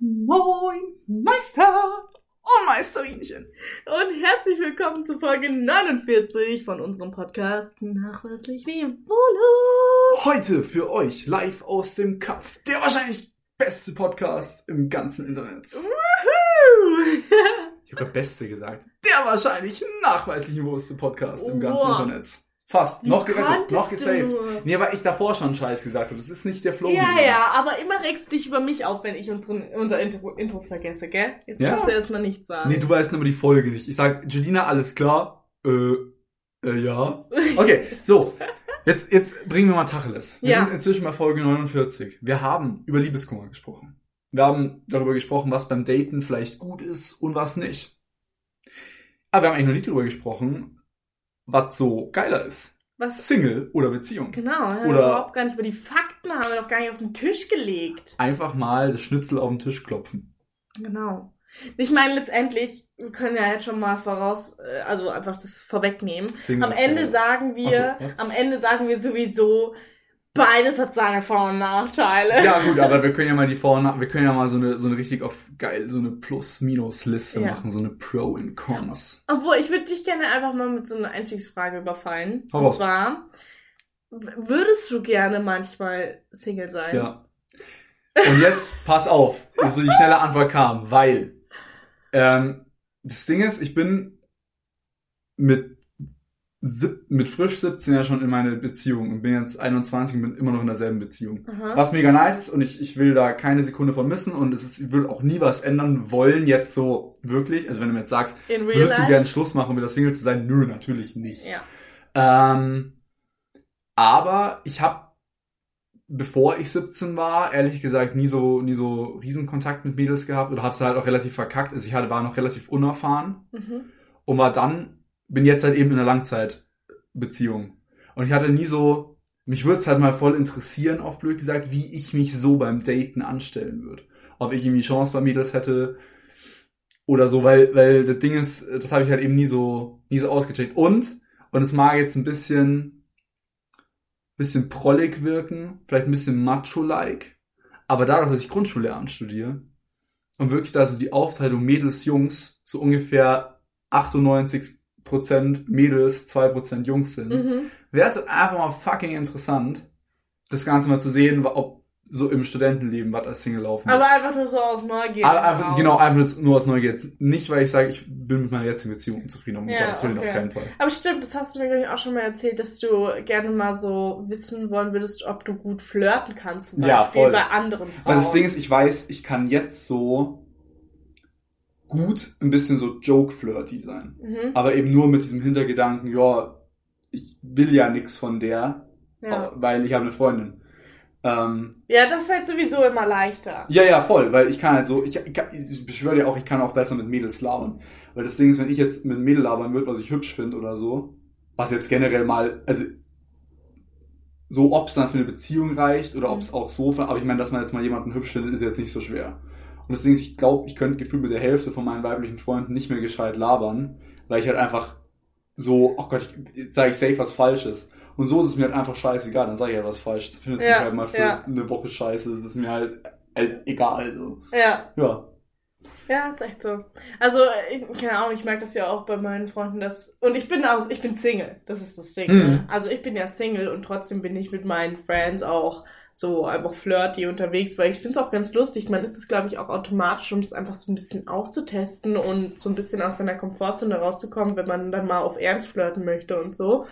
Moin, Meister und Meisterinchen. Und herzlich willkommen zu Folge 49 von unserem Podcast Nachweislich wie Wohle. Heute für euch live aus dem Kaff. Der wahrscheinlich beste Podcast im ganzen Internet. Woohoo! Ich habe beste gesagt. Der wahrscheinlich nachweislich niveauste Podcast im ganzen Wow. Internet. Fast. Wie noch gerettet, konntest noch gesaved. du? Nee, weil ich davor schon Scheiß gesagt habe. Das ist nicht der Flow. ja, ja, aber immer regst dich über mich auf, wenn ich unseren, unser Intro, Intro vergesse, gell? Jetzt Ja. kannst du erstmal nichts sagen. Nee, du weißt aber die Folge nicht. Ich sag, Julina, alles klar? Äh, äh, ja. Okay, so. Jetzt, jetzt bringen wir mal Tacheles. Wir Ja. sind inzwischen bei Folge 49. Wir haben über Liebeskummer gesprochen. Wir haben darüber gesprochen, was beim Daten vielleicht gut ist und was nicht. Aber wir haben eigentlich noch nicht darüber gesprochen, was so geiler ist. Was? Single oder Beziehung. Genau, haben Oder- überhaupt gar nicht über die Fakten, haben wir doch gar nicht auf den Tisch gelegt. Einfach mal das Schnitzel auf den Tisch klopfen. Genau. Ich meine, letztendlich, wir können ja jetzt schon mal voraus, äh, also einfach das vorwegnehmen. Single Am Ende geil. sagen wir, so, am Ende sagen wir sowieso, beides hat seine Vor- und Nachteile. Ja gut, aber wir können ja mal die Vor- und Nach- wir können ja mal so eine, so eine richtig auf geil, so eine Plus-Minus-Liste Ja. machen, so eine Pro and Cons. Obwohl, ich würde dich gerne einfach mal mit so einer Einstiegsfrage überfallen. Hau und raus. zwar, würdest du gerne manchmal Single sein? Ja. Und jetzt, pass auf, so die schnelle Antwort kam, weil ähm, das Ding ist, ich bin mit mit frisch 17 ja schon in meine Beziehung und bin jetzt 21 und bin immer noch in derselben Beziehung. Aha. Was mega nice ist und ich, ich will da keine Sekunde von missen und es ist, ich will auch nie was ändern wollen jetzt so wirklich. Also wenn du mir jetzt sagst, würdest du life? gern Schluss machen, um wieder Single zu sein? Nö, natürlich nicht. Ja. Ähm, aber ich habe, bevor ich 17 war, ehrlich gesagt nie so nie so Riesenkontakt mit Mädels gehabt oder hab's halt auch relativ verkackt. Also ich hatte, war noch relativ unerfahren Mhm. und war dann, bin jetzt halt eben in einer Langzeitbeziehung. Und ich hatte nie so, mich würde es halt mal voll interessieren, auf blöd gesagt, wie ich mich so beim Daten anstellen würde. Ob ich irgendwie Chance bei Mädels hätte oder so, weil, weil das Ding ist, das habe ich halt eben nie so, nie so ausgecheckt. Und, und es mag jetzt ein bisschen, bisschen prollig wirken, vielleicht ein bisschen macho-like, aber dadurch, dass ich Grundschullehramt studiere und wirklich da so die Aufteilung Mädels, Jungs so ungefähr 98% Mädels, 2% Jungs sind, Mhm. wäre es einfach mal fucking interessant, das Ganze mal zu sehen, ob so im Studentenleben was als Single laufen Aber einfach nur so aus Neugier. aber einfach, genau, einfach nur aus Neugier. Jetzt nicht, weil ich sage, ich bin mit meiner jetzigen Beziehung unzufrieden, um Ja, Gottes Willen okay. auf keinen Fall. Aber stimmt, das hast du mir glaube ich auch schon mal erzählt, dass du gerne mal so wissen wollen würdest, ob du gut flirten kannst, zum Ja, Beispiel voll. bei anderen Frauen. Weil das Ding ist, ich weiß, ich kann jetzt so gut ein bisschen so Joke-flirty sein. mhm. Aber eben nur mit diesem Hintergedanken, ja, ich will ja nix von der, ja. weil ich habe eine Freundin. Ähm, ja, das ist halt sowieso immer leichter. Ja, ja, voll, weil ich kann halt so, ich, ich, ich beschwöre dir auch, ich kann auch besser mit Mädels labern. Weil das Ding ist, wenn ich jetzt mit einem Mädel labern würde, was ich hübsch finde oder so, was jetzt generell mal, also so, ob es dann für eine Beziehung reicht oder ob es auch so, aber ich meine, dass man jetzt mal jemanden hübsch findet, ist jetzt nicht so schwer. Und ist, ich glaube, ich könnte gefühlt mit der Hälfte von meinen weiblichen Freunden nicht mehr gescheit labern, weil ich halt einfach so, oh Gott, ich sage ich safe was Falsches. Und so ist es mir halt einfach scheißegal, dann sage ich halt was falsch. Das findet sich Ja, halt mal für ja. eine Woche scheiße, das ist mir halt, halt egal, so. Ja. Ja. Ja, ist echt so. Also, ich, keine Ahnung, ich merke das ja auch bei meinen Freunden, dass, und ich bin auch, ich bin Single, das ist das Ding. Mhm. Also ich bin ja Single und trotzdem bin ich mit meinen Friends auch so einfach flirty unterwegs, weil ich finde es auch ganz lustig. Man ist es, glaube ich, auch automatisch, um das einfach so ein bisschen auszutesten und so ein bisschen aus seiner Komfortzone rauszukommen, wenn man dann mal auf Ernst flirten möchte und so.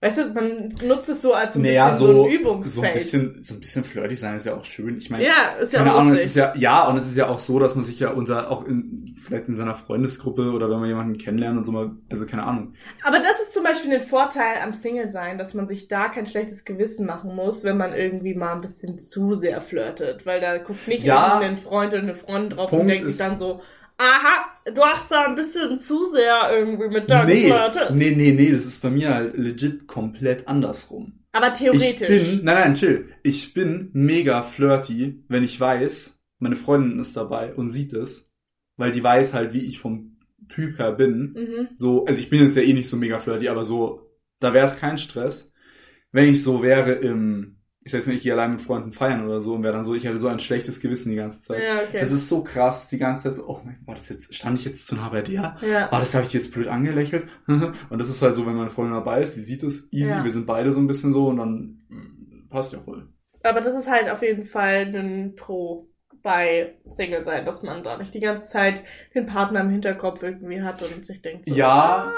Weißt du, man nutzt es so als so ein Naja, bisschen so, so, ein so ein Übungsfeld. bisschen, so ein bisschen flirty sein ist ja auch schön. Ich meine, ja, ist ja keine Ahnung, es ist ja, ja, und es ist ja auch so, dass man sich ja unter, auch in, vielleicht in seiner Freundesgruppe oder wenn man jemanden kennenlernt und so mal, also keine Ahnung. Aber das ist zum Beispiel ein Vorteil am Single-Sein, dass man sich da kein schlechtes Gewissen machen muss, wenn man irgendwie mal ein bisschen zu sehr flirtet. Weil da guckt nicht Ja. irgendein Freund oder eine Freundin drauf Punkt und denkt sich dann so, aha, du hast da ein bisschen zu sehr irgendwie mit da Nee, geflirtet. nee, nee, nee, das ist bei mir halt legit komplett andersrum. Aber theoretisch. Ich bin, nein, nein, chill. Ich bin mega flirty, wenn ich weiß, meine Freundin ist dabei und sieht es, weil die weiß halt, wie ich vom Typ her bin. mhm. So, also ich bin jetzt ja eh nicht so mega flirty, aber so, da wäre es kein Stress. Wenn ich so wäre im, ich mal, ich gehe allein mit Freunden feiern oder so und wäre dann so, ich hätte so ein schlechtes Gewissen die ganze Zeit. Ja, okay. Es ist so krass, die ganze Zeit so, oh mein Gott, das jetzt, stand ich jetzt zu nah bei dir? ja. Oh, das habe ich jetzt blöd angelächelt. und das ist halt so, wenn meine Freundin dabei ist, die sieht es easy, Ja. wir sind beide so ein bisschen so und dann mm, passt ja voll. Aber das ist halt auf jeden Fall ein Pro bei Single sein, dass man da nicht die ganze Zeit den Partner im Hinterkopf irgendwie hat und sich denkt so, Ja. ah,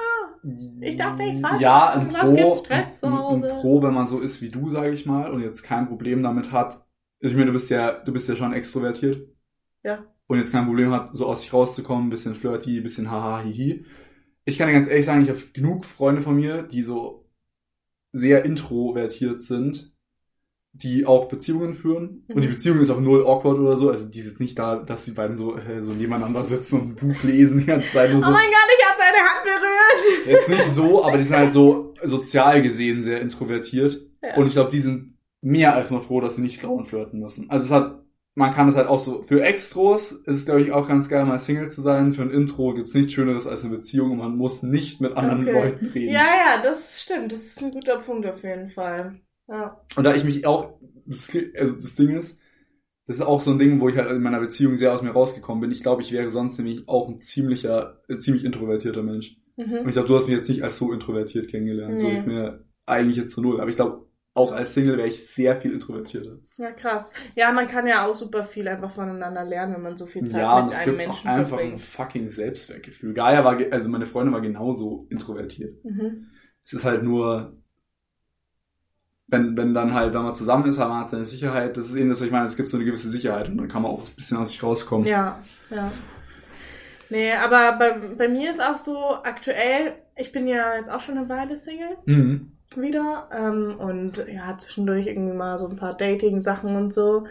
Ich dachte, ich weiß, Ja, ein Pro, Stress zu Hause? ein Pro, wenn man so ist wie du, sage ich mal, und jetzt kein Problem damit hat. Ich meine, du bist ja, du bist ja schon extrovertiert. Ja. Und jetzt kein Problem hat, so aus sich rauszukommen, ein bisschen flirty, ein bisschen haha, hihi. Ich kann dir ganz ehrlich sagen, ich habe genug Freunde von mir, die so sehr introvertiert sind, die auch Beziehungen führen. Und die Mhm. Beziehung ist auch null awkward oder so. Also die ist jetzt nicht da, dass die beiden so, äh, so nebeneinander sitzen und ein Buch lesen die ganze Zeit nur so. oh mein Gott, ich habe seine Hand berührt. Jetzt nicht so, aber die sind halt so sozial gesehen sehr introvertiert. Ja. Und ich glaube, die sind mehr als nur froh, dass sie nicht Frauen flirten müssen. Also es hat, man kann es halt auch so, für Extros ist es, glaube ich, auch ganz geil, mal Single zu sein. Für ein Intro gibt's nichts Schöneres als eine Beziehung und man muss nicht mit anderen Okay. Leuten reden. Ja, ja, das stimmt. Das ist ein guter Punkt auf jeden Fall. Ja. Und da ich mich auch, das, also das Ding ist, das ist auch so ein Ding, wo ich halt in meiner Beziehung sehr aus mir rausgekommen bin. Ich glaube, ich wäre sonst nämlich auch ein ziemlicher, äh, ziemlich introvertierter Mensch. Und Mhm. ich glaube, du hast mich jetzt nicht als so introvertiert kennengelernt. So, Nee. ich bin ja eigentlich jetzt zu null. Aber ich glaube, auch als Single wäre ich sehr viel introvertierter. ja, krass. Ja, man kann ja auch super viel einfach voneinander lernen, wenn man so viel Zeit Ja, und mit einem gibt auch Menschen einfach ein verbringt. fucking Selbstwertgefühl. Gaia war, also meine Freundin war genauso introvertiert. Mhm. Es ist halt nur, wenn, wenn dann halt, wenn man zusammen ist, man hat seine Sicherheit. Das ist eben das, was ich meine, es gibt so eine gewisse Sicherheit und dann kann man auch ein bisschen aus sich rauskommen. Ja, ja. Nee, aber bei, bei mir ist auch so aktuell, ich bin ja jetzt auch schon eine Weile Single Mhm. wieder ähm, und ja, zwischendurch irgendwie mal so ein paar Dating-Sachen und so.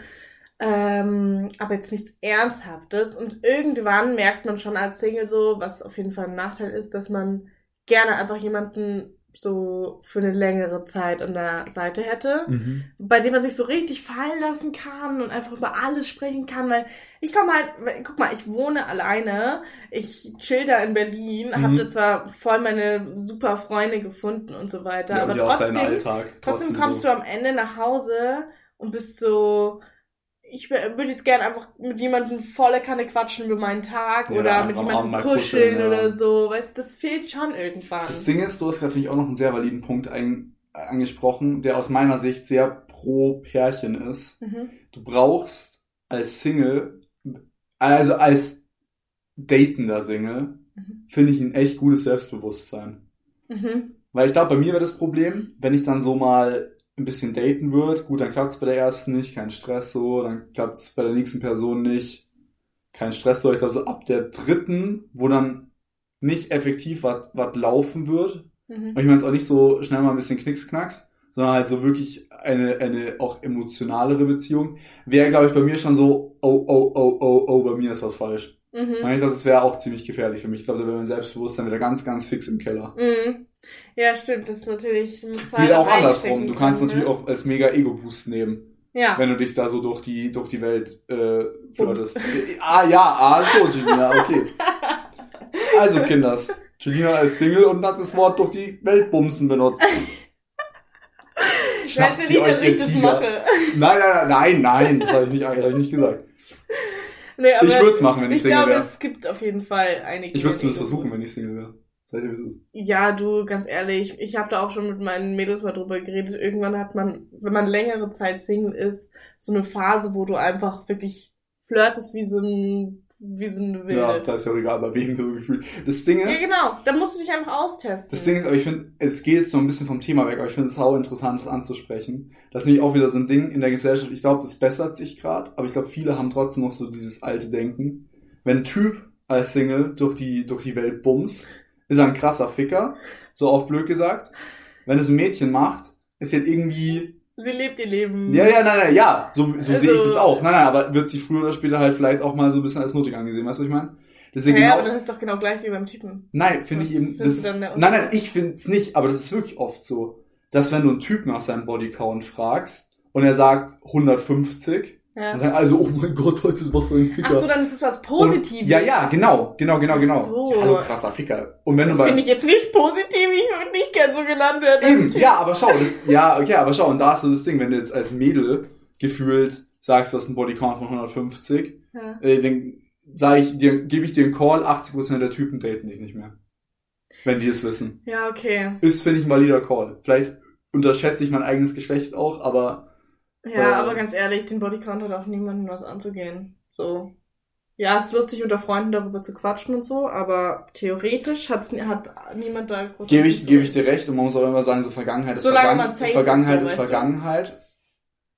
Ähm, aber jetzt nichts Ernsthaftes. Und irgendwann merkt man schon als Single so, was auf jeden Fall ein Nachteil ist, dass man gerne einfach jemanden so für eine längere Zeit an der Seite hätte Mhm. bei dem man sich so richtig fallen lassen kann und einfach über alles sprechen kann, weil ich komme halt, guck mal, ich wohne alleine, ich chill da in Berlin, Mhm. hab da zwar voll meine super Freunde gefunden und so weiter, Ja, aber trotzdem, Alltag. trotzdem so. kommst du am Ende nach Hause und bist so, ich würde jetzt gerne einfach mit jemandem volle Kanne quatschen über meinen Tag Ja, oder mit jemandem kuscheln kuscheln, oder so, weißt das fehlt schon irgendwann. Das Ding ist, du hast gerade, finde ich, auch noch einen sehr validen Punkt ein, angesprochen, der aus meiner Sicht sehr pro Pärchen ist. mhm. Du brauchst als Single, also als datender Single, Mhm. finde ich ein echt gutes Selbstbewusstsein. Mhm. Weil ich glaube, bei mir wäre das Problem, wenn ich dann so mal ein bisschen daten würde, gut, dann klappt es bei der ersten nicht, kein Stress so, dann klappt es bei der nächsten Person nicht, kein Stress so. Ich glaube, so ab der dritten, wo dann nicht effektiv was was laufen wird, Mhm. und ich meine es auch nicht so schnell mal ein bisschen Knicks-Knacks, sondern halt so wirklich eine, eine auch emotionalere Beziehung, wäre, glaube ich, bei mir schon so, oh, oh, oh, oh, oh, bei mir ist was falsch. Mhm. Und ich glaube, das wäre auch ziemlich gefährlich für mich. Ich glaube, da wäre mein Selbstbewusstsein wieder ganz, ganz fix im Keller. Mhm. Ja, stimmt, das ist natürlich. muss Geht auch andersrum. Du kannst natürlich ne? auch als mega Ego-Boost nehmen, Ja. wenn du dich da so durch die, durch die Welt äh, flirtest. ah ja, ah so, Julina, okay. Also, Kinders. Julina ist Single und hat das Wort durch die Welt bumsen benutzt. Ich Schnappt weiß sie nicht, euch, dass ihr ich das Tiger. mache. Nein, nein, nein, nein, das habe ich nicht, das hab ich nicht gesagt. Nee, aber Ich würde es machen, wenn ich, ich Single glaube, wäre. es gibt auf jeden Fall einige. Ich würde es Egos. versuchen, wenn ich Single wäre. Seid ihr, wie es ist? Ja, du, ganz ehrlich, ich habe da auch schon mit meinen Mädels mal drüber geredet. Irgendwann hat man, wenn man längere Zeit Single ist, so eine Phase, wo du einfach wirklich flirtest wie so ein, wie so eine Wilde. Ja, da ist ja auch egal, bei wem du gefühlt. Das Ding Ja, ist, genau. Da musst du dich einfach austesten. Das Ding ist, aber ich finde, es geht jetzt so ein bisschen vom Thema weg, aber ich finde es sau interessant, das anzusprechen. Das ist nämlich auch wieder so ein Ding in der Gesellschaft. Ich glaube, das bessert sich gerade, aber ich glaube, viele haben trotzdem noch so dieses alte Denken. Wenn ein Typ als Single durch die, durch die Welt bumst, ist er ein krasser Ficker, so oft blöd gesagt. Wenn es ein Mädchen macht, ist jetzt irgendwie, Sie lebt ihr Leben. ja, ja, nein, nein, ja, so, so Also- sehe ich das auch. Nein, nein, aber wird sie früher oder später halt vielleicht auch mal so ein bisschen als nuttig angesehen, weißt du, was ich meine? Deswegen ja, genau, aber das ist doch genau gleich wie beim Typen. Nein, finde ich eben. Das ist, nein, nein, ich finde es nicht, aber das ist wirklich oft so, dass wenn du einen Typ nach seinem Bodycount fragst und er sagt 150, Ja. Dann sagen also, oh mein Gott, heute ist was so ein Ficker. Ach so, dann ist es was Positives. Und, ja, ja, genau, genau, genau, genau. so. Ja, hallo, krasser Ficker. Und wenn du Das finde ich jetzt nicht positiv, ich würde nicht gern so genannt werden. Eben, ja, aber schau, das, ja, okay, aber schau, und da ist so das Ding, wenn du jetzt als Mädel gefühlt sagst, du hast einen Bodycount von 150, Ja. äh, dann sage ich dir, gebe ich dir einen Call, 80% der Typen daten dich nicht mehr. Wenn die es wissen. ja, okay. Ist, finde ich, ein valider Call. Vielleicht unterschätze ich mein eigenes Geschlecht auch, aber Ja, aber ganz ehrlich, den Bodycount hat auch niemandem was anzugehen. So. Ja, ist lustig, unter Freunden darüber zu quatschen und so, aber theoretisch hat's, hat niemand da groß. gebe ich, gebe ich dir recht und man muss auch immer sagen, so Vergangenheit ist Solange Vergangen- man safe Vergangenheit ist, ist so, du. Vergangenheit.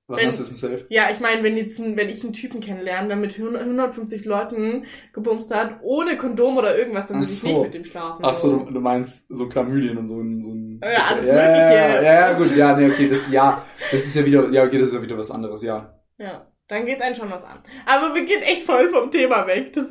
Was Wenn- meinst du jetzt mit safe? Ja, ich meine, wenn jetzt ein, wenn ich einen Typen kennenlerne, der mit 100 150 Leuten gebumst hat, ohne Kondom oder irgendwas, dann Ach würde ich so. nicht mit dem schlafen. Ach so, du, du meinst so Chlamydien und so ein, so ein Ja, alles ja, Mögliche. Ja, ja, ja, gut, ja, nee, okay, das ja, das ist ja wieder, ja, okay, das ist ja wieder was anderes, ja. Ja, dann geht einen schon was an. Aber wir gehen echt voll vom Thema weg. Das,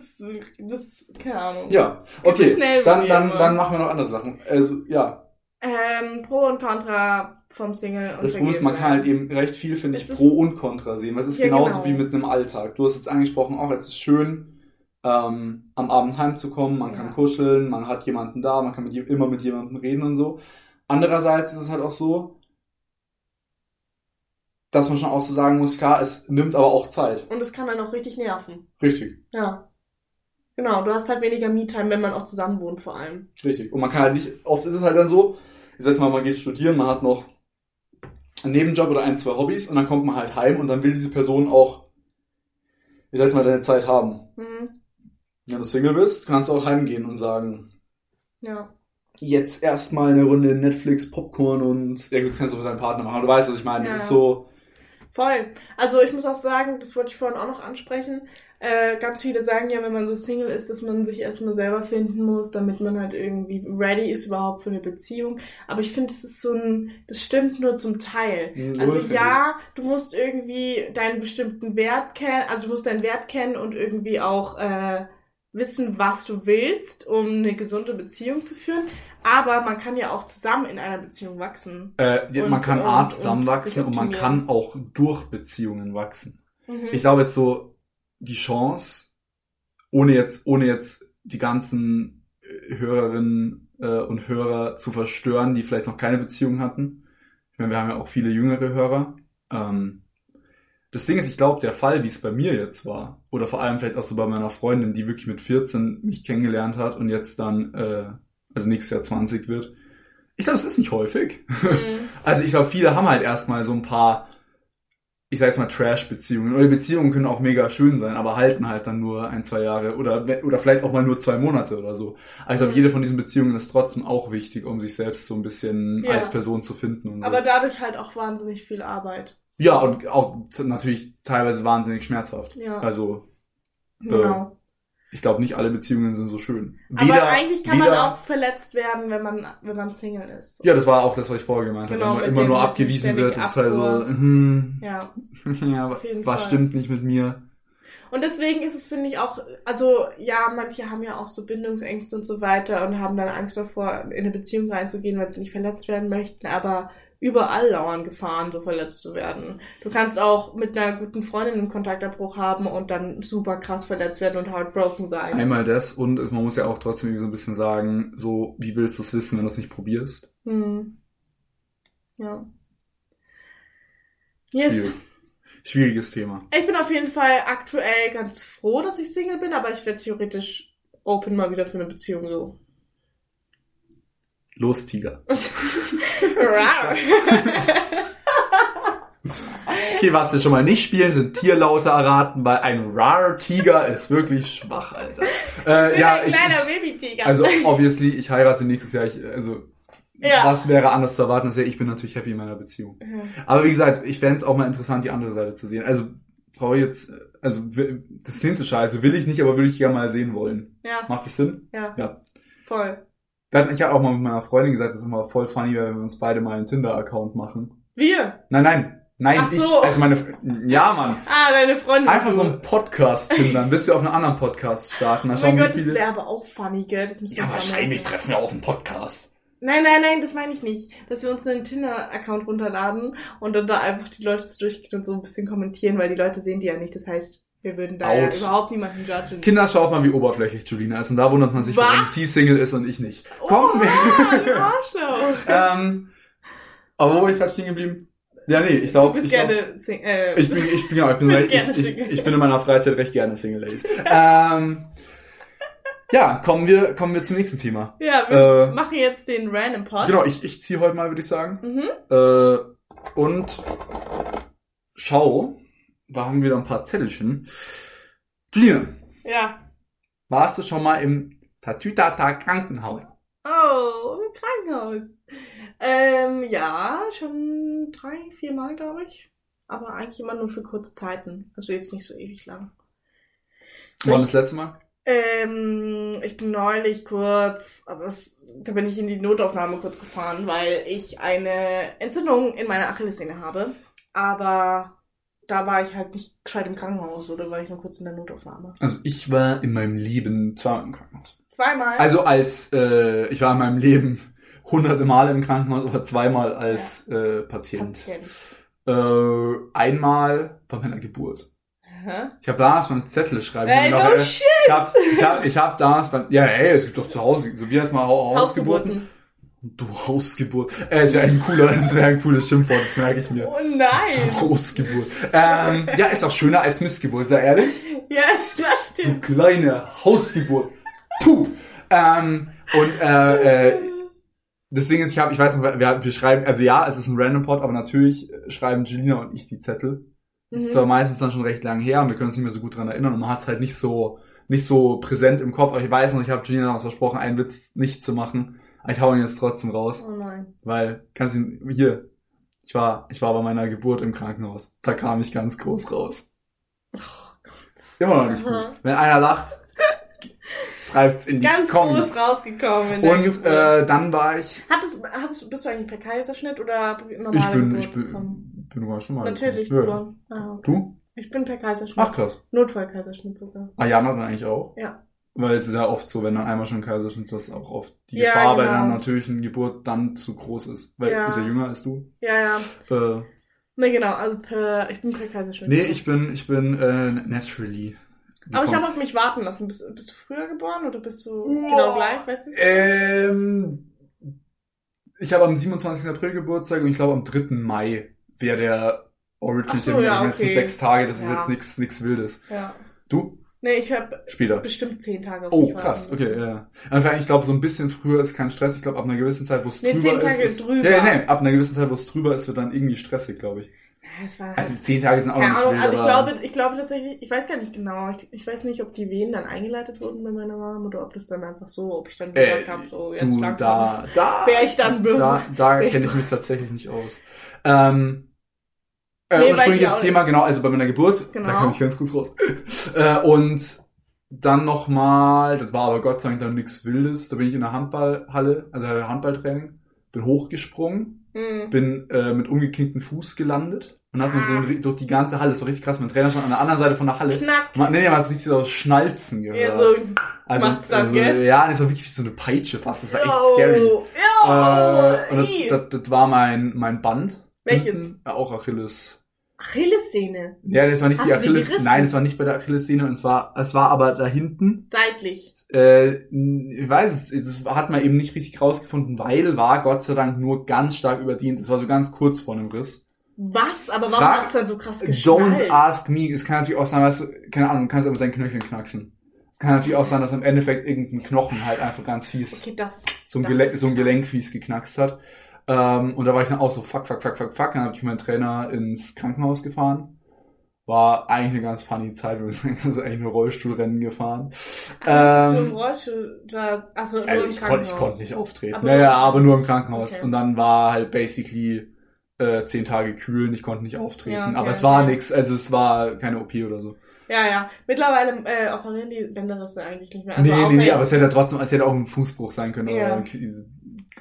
das, keine Ahnung. Ja, okay, schnell dann, dann, dir, dann immer. machen wir noch andere Sachen. Also, ja, Ähm, Pro und Contra vom Single und das Problem ist, man kann halt eben recht viel, finde ich, Pro und Contra sehen. Das ist Ja, genauso genau. wie mit einem Alltag. Du hast jetzt angesprochen, auch es ist schön, ähm, am Abend heimzukommen, man kann Ja. kuscheln, man hat jemanden da, man kann mit, immer mit jemandem reden und so. Andererseits ist es halt auch so, dass man schon auch so sagen muss, klar, es nimmt aber auch Zeit. Und es kann dann auch richtig nerven. Richtig, Ja. Genau, du hast halt weniger Me-Time, wenn man auch zusammen wohnt vor allem. richtig. Und man kann halt nicht, oft ist es halt dann so, ich sag jetzt mal, man geht studieren, man hat noch einen Nebenjob oder ein, zwei Hobbys und dann kommt man halt heim und dann will diese Person auch, ich sag jetzt mal, deine Zeit haben. Mhm. Wenn du Single bist, kannst du auch heimgehen und sagen, Ja. jetzt erstmal eine Runde Netflix, Popcorn und, ja gut, das kannst du mit deinem Partner machen, du weißt, was ich meine. Das Ja. ist so, Voll. Also ich muss auch sagen, das wollte ich vorhin auch noch ansprechen. Äh, ganz viele sagen ja, wenn man so Single ist, dass man sich erstmal selber finden muss, damit man halt irgendwie ready ist überhaupt für eine Beziehung. Aber ich finde, das ist so ein, das stimmt nur zum Teil. Null, Also ja, du musst irgendwie deinen bestimmten Wert kennen, also du musst deinen Wert kennen und irgendwie auch äh, wissen, was du willst, um eine gesunde Beziehung zu führen. Aber man kann ja auch zusammen in einer Beziehung wachsen. äh, ja, Und- man kann und- A und zusammenwachsen sich und man kann auch durch Beziehungen wachsen. Mhm. Ich glaube jetzt so, die Chance, ohne jetzt, ohne jetzt die ganzen äh, Hörerinnen äh, und Hörer zu verstören, die vielleicht noch keine Beziehung hatten. Ich meine, wir haben ja auch viele jüngere Hörer. Ähm, das Ding ist, ich glaube, der Fall, wie es bei mir jetzt war, oder vor allem vielleicht auch so bei meiner Freundin, die wirklich mit 14 mich kennengelernt hat und jetzt dann, äh, also nächstes Jahr 20 wird, ich glaube, es ist nicht häufig. Mhm. Also ich glaube, viele haben halt erstmal so ein paar, ich sag jetzt mal Trash-Beziehungen. Oder Beziehungen können auch mega schön sein, aber halten halt dann nur ein, zwei Jahre oder, oder vielleicht auch mal nur zwei Monate oder so. Aber ich glaube, Mhm. jede von diesen Beziehungen ist trotzdem auch wichtig, um sich selbst so ein bisschen Ja. als Person zu finden und so. Aber dadurch halt auch wahnsinnig viel Arbeit. ja, und auch natürlich teilweise wahnsinnig schmerzhaft. Ja. Also Genau. Ich glaube, nicht alle Beziehungen sind so schön. Aber eigentlich kann man weder- auch verletzt werden, wenn man, wenn man Single ist. Ja, das war auch das, was ich vorher gemeint Genau, habe. Wenn man immer nur abgewiesen wird, ist halt so, hm, Ja. ja, was Fall. stimmt nicht mit mir? Und deswegen ist es, finde ich, auch, also ja, manche haben ja auch so Bindungsängste und so weiter und haben dann Angst davor, in eine Beziehung reinzugehen, weil sie nicht verletzt werden möchten, aber überall lauern Gefahren, so verletzt zu werden. Du kannst auch mit einer guten Freundin einen Kontaktabbruch haben und dann super krass verletzt werden und heartbroken sein. Einmal das und man muss ja auch trotzdem irgendwie so ein bisschen sagen, so, wie willst du es wissen, wenn du es nicht probierst? Hm. Ja. Yes. Schwierig. Schwieriges Thema. Ich bin auf jeden Fall aktuell ganz froh, dass ich Single bin, aber ich wäre theoretisch open mal wieder für eine Beziehung so. Los, Tiger. Okay, was wir schon mal nicht spielen, sind Tierlaute erraten, weil ein Rar Tiger ist wirklich schwach, Alter. Äh, ja, ein ich, kleiner Babytiger. also obviously, ich heirate nächstes Jahr, ich, also, Ja. was wäre anders zu erwarten, ja, ich bin natürlich happy in meiner Beziehung. Ja. Aber wie gesagt, ich fände es auch mal interessant, die andere Seite zu sehen. Also, brauche ich jetzt, also, das klingt so scheiße, will ich nicht, aber würde ich gerne mal sehen wollen. ja, Macht das Sinn? ja, Ja. voll. Da hat ich ja auch mal mit meiner Freundin gesagt, das ist immer voll funny, wenn wir uns beide mal einen Tinder-Account machen. Wir? Nein, nein, nein, Ach ich, so. also meine, ja, Mann. Ah, deine Freundin. Einfach so ein Podcast tindern, bis wir auf einen anderen Podcast starten. Mal Oh mein Gott, wie das viele. wäre aber auch funny, gell? Das Ja, wahrscheinlich treffen wir auf einen Podcast. Nein, nein, nein, das meine ich nicht. Dass wir uns einen Tinder-Account runterladen und dann da einfach die Leute durchgehen und so ein bisschen kommentieren, weil die Leute sehen die ja nicht. Das heißt, wir würden da ja überhaupt niemanden judgen. Kinder, schaut mal, wie oberflächlich Julina ist. Und da wundert man sich, Was? warum sie Single ist und ich nicht. Komm, Oh, du Arschloch. ähm, aber wo war ich gerade stehen geblieben? Ja, nee, ich glaube, ich, glaub, äh, ich bin, ich bin, ja, ich bin, ich, ich, ich bin in meiner Freizeit recht gerne Single Lady. ähm, ja, kommen wir, kommen wir zum nächsten Thema. Ja, wir Äh, machen jetzt den Random Pod. Genau, ich, ich ziehe heute mal, würde ich sagen. Mhm. Äh, und schau, da haben wir wieder ein paar Zettelchen. Julina, Ja. warst du schon mal im Tatütata Krankenhaus? Oh, im Krankenhaus. Ähm, ja, schon drei, vier Mal, glaube ich. Aber eigentlich immer nur für kurze Zeiten. Also jetzt nicht so ewig lang. Wann das letzte Mal? Ähm, ich bin neulich kurz, aber es, da bin ich in die Notaufnahme kurz gefahren, weil ich eine Entzündung in meiner Achillessehne habe. Aber da war ich halt nicht gescheit im Krankenhaus oder war ich nur kurz in der Notaufnahme. Also ich war in meinem Leben zweimal im Krankenhaus. Zweimal. Also als, äh, ich war in meinem Leben hunderte Male im Krankenhaus, aber zweimal als äh, Patient. Patient. Äh, einmal bei meiner Geburt. Ich habe damals mal einen Zettel schreiben. Ey, noch, no shit! ich habe ich hab, ich hab damals beim, ja, ey, es gibt doch zu Hause, so wie heißt mal Ha- Hausgeburten. Du Hausgeburt. Äh, es wäre ein cooler, es wäre ein cooles Schimpfwort, das merke ich mir. Oh nein! Hausgeburt. Ähm, ja, ist auch schöner als Missgeburt, sei ehrlich. Ja, das Du stimmt. kleine Hausgeburt. Puh. Ähm, und äh, äh, das Ding ist, ich habe, ich weiß noch, wir, wir schreiben, also ja, es ist ein Random Pod, aber natürlich schreiben Julina und ich die Zettel. Das ist Mhm. zwar meistens dann schon recht lang her und wir können uns nicht mehr so gut dran erinnern und man hat es halt nicht so nicht so präsent im Kopf, aber ich weiß noch, ich habe Julina damals versprochen, einen Witz nicht zu machen. Ich hau ihn jetzt trotzdem raus, Oh nein. weil kannst du hier ich war ich war bei meiner Geburt im Krankenhaus. Da kam ich ganz groß raus. Oh Immer noch nicht Aha. gut. Wenn einer lacht, schreibt's in die Ganz Kommis. groß rausgekommen. Und äh, dann war ich hattest, hattest, bist du eigentlich per Kaiserschnitt oder normale ich bin Geburt ich bin gekommen? bin sogar schon mal Natürlich, geboren. Ah, okay. Du? Ich bin per Kaiserschnitt. Ach krass. Notfall-Kaiserschnitt sogar. Ah, Jana dann eigentlich auch? Ja. Weil es ist ja oft so, wenn dann einmal schon Kaiserschnitt ist, auch oft die Ja, Gefahr bei genau. einer natürlichen Geburt dann zu groß ist. Weil Ja. ist ja jünger als du. Ja, ja. Äh, Ne, genau, also per, ich bin per Kaiserschnitt. nee, ich bin, ich bin äh, naturally. Aber ich gekommen. habe auf mich warten lassen. Bist, bist du früher geboren oder bist du Uah. genau gleich, weißt du? Ähm, ich habe am 27. April Geburtstag und ich glaube am 3. Mai wäre der Origin so, Termin. ja, Das sind okay. sechs Tage, das ist Ja. jetzt nichts nichts Wildes. Ja. Du? Nee, ich habe Später. bestimmt zehn Tage Oh, krass, okay, müssen. ja. Einfach, ich glaube, so ein bisschen früher ist kein Stress. Ich glaube, ab einer gewissen Zeit, wo es Nee, drüber ist. Ist drüber. Ja, ja, nee, ab einer gewissen Zeit, wo es drüber ist, wird dann irgendwie stressig, glaube ich. Ja, halt Also zehn Tage sind auch Keine nicht wild, also ich glaube, ich glaube tatsächlich, ich weiß gar nicht genau, ich, ich weiß nicht, ob die Wehen dann eingeleitet wurden bei meiner Mom oder ob das dann einfach so, ob ich dann Äh, gesagt habe, so jetzt du, langsam. da, da, Wär ich dann da, da kenne ich mich tatsächlich nicht aus. Ähm, äh, ursprüngliches Thema, genau, also bei meiner Geburt, Genau. da kam ich ganz kurz raus. äh, und dann nochmal, das war aber Gott sei Dank dann nichts Wildes, da bin ich in der Handballhalle, also der Handballtraining, bin hochgesprungen, Hm. bin äh, mit umgekinktem Fuß gelandet und hat man so Ah. durch die ganze Halle, das war richtig krass, mein Trainer stand an der anderen Seite von der Halle. Knack. Man, nee, man hat richtig so Schnalzen gehört. Ja, so, also, macht's dann, also, ja, das war wirklich wie so eine Peitsche fast, das war echt scary. Yo, Äh, und das, das, das war mein, mein Band. Welches? Ja, auch Achilles. Achillessehne. Ja, das war nicht Hast die die Achilles. gerissen? Nein, es war nicht bei der Achillessehne und es war, es war aber da hinten. Seitlich. Äh, ich weiß es, das hat man eben nicht richtig rausgefunden, weil war Gott sei Dank nur ganz stark überdient. Es war so ganz kurz vor einem Riss. Was? Aber warum Frag- hat's dann so krass Don't geschnallt? ask me. Es kann natürlich auch sein, weißt du, keine Ahnung, du kannst aber deinen Knöcheln knacksen. Es kann natürlich auch sein, dass im Endeffekt irgendein Knochen halt einfach ganz fies Okay, das, so ein, Das so ein. Gelenk fies geknackst hat. Ähm, und da war ich dann auch so, fuck, fuck, fuck, fuck, fuck. Dann habe ich meinen Trainer ins Krankenhaus gefahren. War eigentlich eine ganz funny Zeit, wir sind also eigentlich nur Rollstuhlrennen gefahren. Ach, ähm, du im Rollstuhl, da, achso, nur Also im ich, konnte, ich Krankenhaus. konnte nicht auftreten. aber- naja, aber nur im Krankenhaus. Okay. Und dann war halt basically äh, zehn Tage kühlen, ich konnte nicht auftreten. Ja, okay, aber es war okay. nix, also es war keine OP oder so. Ja, ja. Mittlerweile äh, operieren die Bänderrisse eigentlich nicht mehr. nee, außer nee, nee, jetzt- aber es hätte trotzdem, es hätte auch ein Fußbruch sein können Ja. oder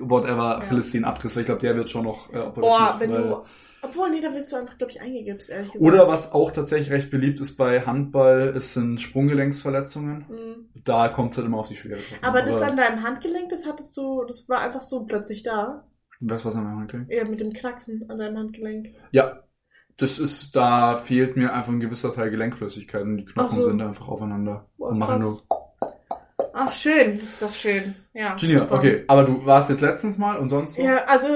whatever, Ja. Achillessehnenabriss, weil ich glaube, der wird schon noch äh, operativ. Boah, wenn weil, du Obwohl, nee, da wirst du einfach, glaube ich, eingegipst, ehrlich gesagt. Oder was auch tatsächlich recht beliebt ist bei Handball, es sind Sprunggelenksverletzungen. Mhm. Da kommt es halt immer auf die Schwere drauf an. Aber das an deinem Handgelenk, das hattest du, das war einfach so plötzlich da. Was was an meinem Handgelenk? Ja, mit dem Knacksen an deinem Handgelenk. Ja, das ist, da fehlt mir einfach ein gewisser Teil Gelenkflüssigkeit und die Knochen so. sind einfach aufeinander Boah, und machen nur. Ach, schön, das ist doch schön. Ja. Genial, super. okay. Aber du warst jetzt letztens mal und sonst wo? Ja, also